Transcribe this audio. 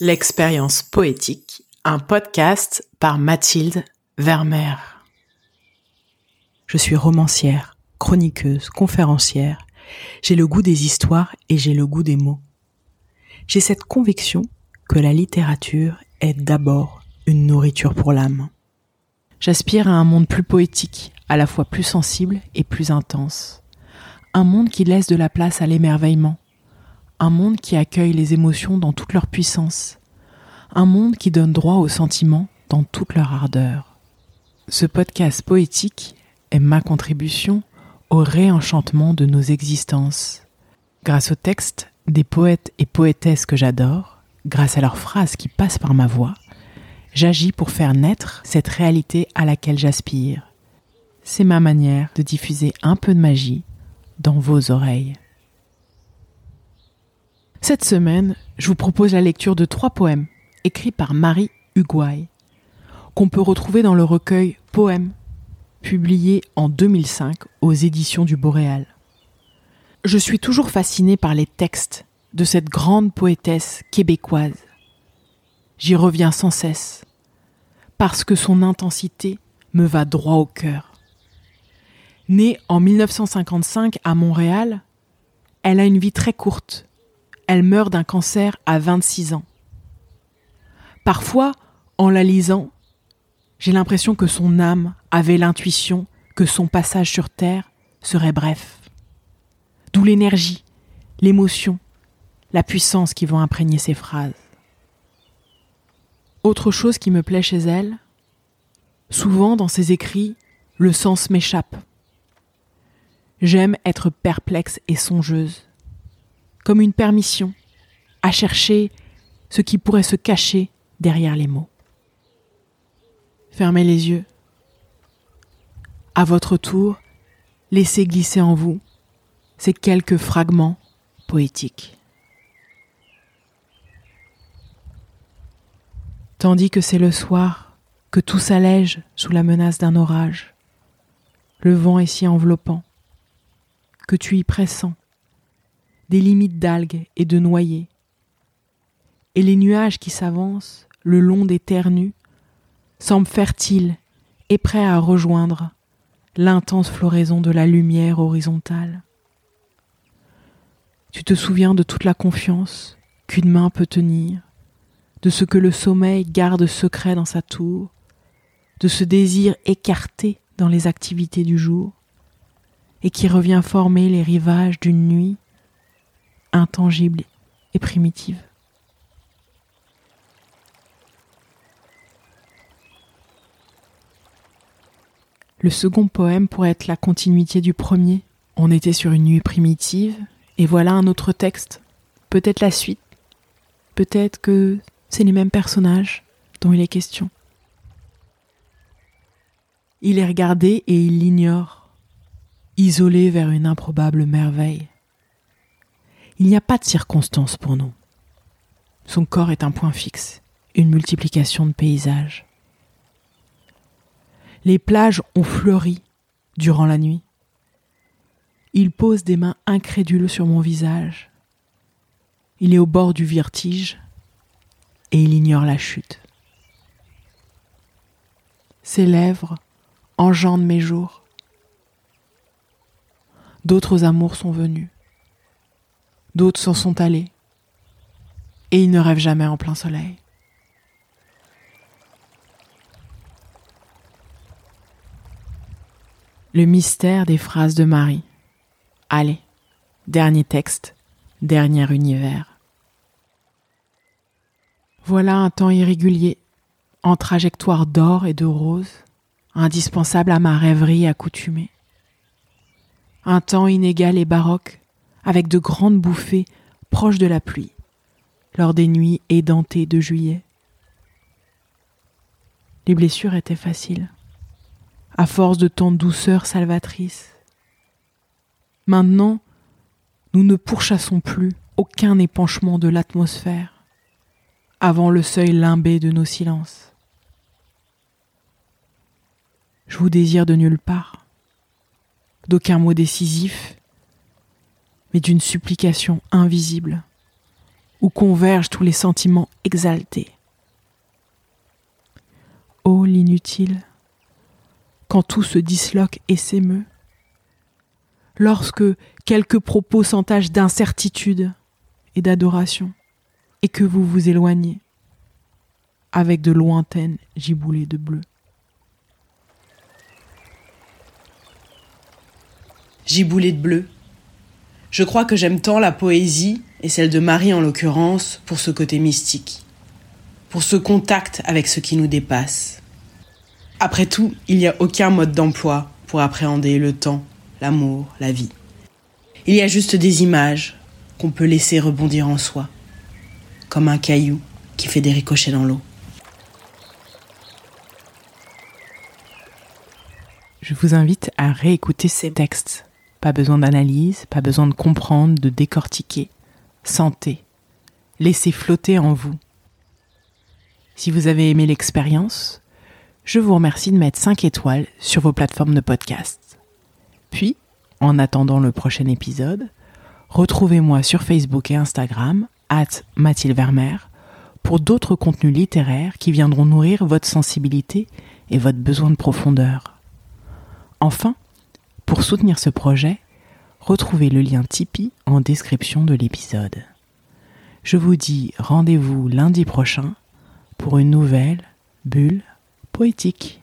L'expérience poétique, un podcast par Mathilde Vermeer. Je suis romancière, chroniqueuse, conférencière. J'ai le goût des histoires et j'ai le goût des mots. J'ai cette conviction que la littérature est d'abord une nourriture pour l'âme. J'aspire à un monde plus poétique, à la fois plus sensible et plus intense. Un monde qui laisse de la place à l'émerveillement, un monde qui accueille les émotions dans toute leur puissance, un monde qui donne droit aux sentiments dans toute leur ardeur. Ce podcast poétique est ma contribution au réenchantement de nos existences. Grâce aux textes des poètes et poétesses que j'adore, grâce à leurs phrases qui passent par ma voix, j'agis pour faire naître cette réalité à laquelle j'aspire. C'est ma manière de diffuser un peu de magie dans vos oreilles. Cette semaine, je vous propose la lecture de trois poèmes écrits par Marie Huguay, qu'on peut retrouver dans le recueil Poèmes, publié en 2005 aux éditions du Boréal. Je suis toujours fascinée par les textes de cette grande poétesse québécoise. J'y reviens sans cesse, parce que son intensité me va droit au cœur. Née en 1955 à Montréal, elle a une vie très courte elle meurt d'un cancer à 26 ans. Parfois, en la lisant, j'ai l'impression que son âme avait l'intuition que son passage sur Terre serait bref. D'où l'énergie, l'émotion, la puissance qui vont imprégner ses phrases. Autre chose qui me plaît chez elle, souvent dans ses écrits, le sens m'échappe. J'aime être perplexe et songeuse comme une permission à chercher ce qui pourrait se cacher derrière les mots. Fermez les yeux. À votre tour, laissez glisser en vous ces quelques fragments poétiques. Tandis que c'est le soir, que tout s'allège sous la menace d'un orage, le vent est si enveloppant, que tu y pressens des limites d'algues et de noyers. Et les nuages qui s'avancent le long des terres nues semblent fertiles et prêts à rejoindre l'intense floraison de la lumière horizontale. Tu te souviens de toute la confiance qu'une main peut tenir, de ce que le sommeil garde secret dans sa tour, de ce désir écarté dans les activités du jour, et qui revient former les rivages d'une nuit intangible et primitive. Le second poème pourrait être la continuité du premier. On était sur une nuit primitive, et voilà un autre texte, peut-être la suite, peut-être que c'est les mêmes personnages dont il est question. Il est regardé et il l'ignore, isolé vers une improbable merveille. Il n'y a pas de circonstance pour nous. Son corps est un point fixe, une multiplication de paysages. Les plages ont fleuri durant la nuit. Il pose des mains incrédules sur mon visage. Il est au bord du vertige et il ignore la chute. Ses lèvres engendrent mes jours. D'autres amours sont venus d'autres s'en sont allés, et ils ne rêvent jamais en plein soleil. Le mystère des phrases de Marie. Allez, dernier texte, dernier univers. Voilà un temps irrégulier, en trajectoire d'or et de rose, indispensable à ma rêverie accoutumée. Un temps inégal et baroque, avec de grandes bouffées proches de la pluie, lors des nuits édentées de juillet. Les blessures étaient faciles, à force de tant de douceur salvatrice. Maintenant, nous ne pourchassons plus aucun épanchement de l'atmosphère avant le seuil limbé de nos silences. Je vous désire de nulle part, d'aucun mot décisif, mais d'une supplication invisible, où convergent tous les sentiments exaltés. Oh l'inutile, quand tout se disloque et s'émeut, lorsque quelques propos s'entachent d'incertitude et d'adoration, et que vous vous éloignez avec de lointaines giboulées de bleu. Giboulée de bleu. Je crois que j'aime tant la poésie, et celle de Marie en l'occurrence, pour ce côté mystique, pour ce contact avec ce qui nous dépasse. Après tout, il n'y a aucun mode d'emploi pour appréhender le temps, l'amour, la vie. Il y a juste des images qu'on peut laisser rebondir en soi, comme un caillou qui fait des ricochets dans l'eau. Je vous invite à réécouter ces textes pas besoin d'analyse, pas besoin de comprendre, de décortiquer. Sentez. Laissez flotter en vous. Si vous avez aimé l'expérience, je vous remercie de mettre 5 étoiles sur vos plateformes de podcast. Puis, en attendant le prochain épisode, retrouvez-moi sur Facebook et Instagram, at Mathilde Vermeer, pour d'autres contenus littéraires qui viendront nourrir votre sensibilité et votre besoin de profondeur. Enfin, pour soutenir ce projet, retrouvez le lien Tipeee en description de l'épisode. Je vous dis rendez-vous lundi prochain pour une nouvelle bulle poétique.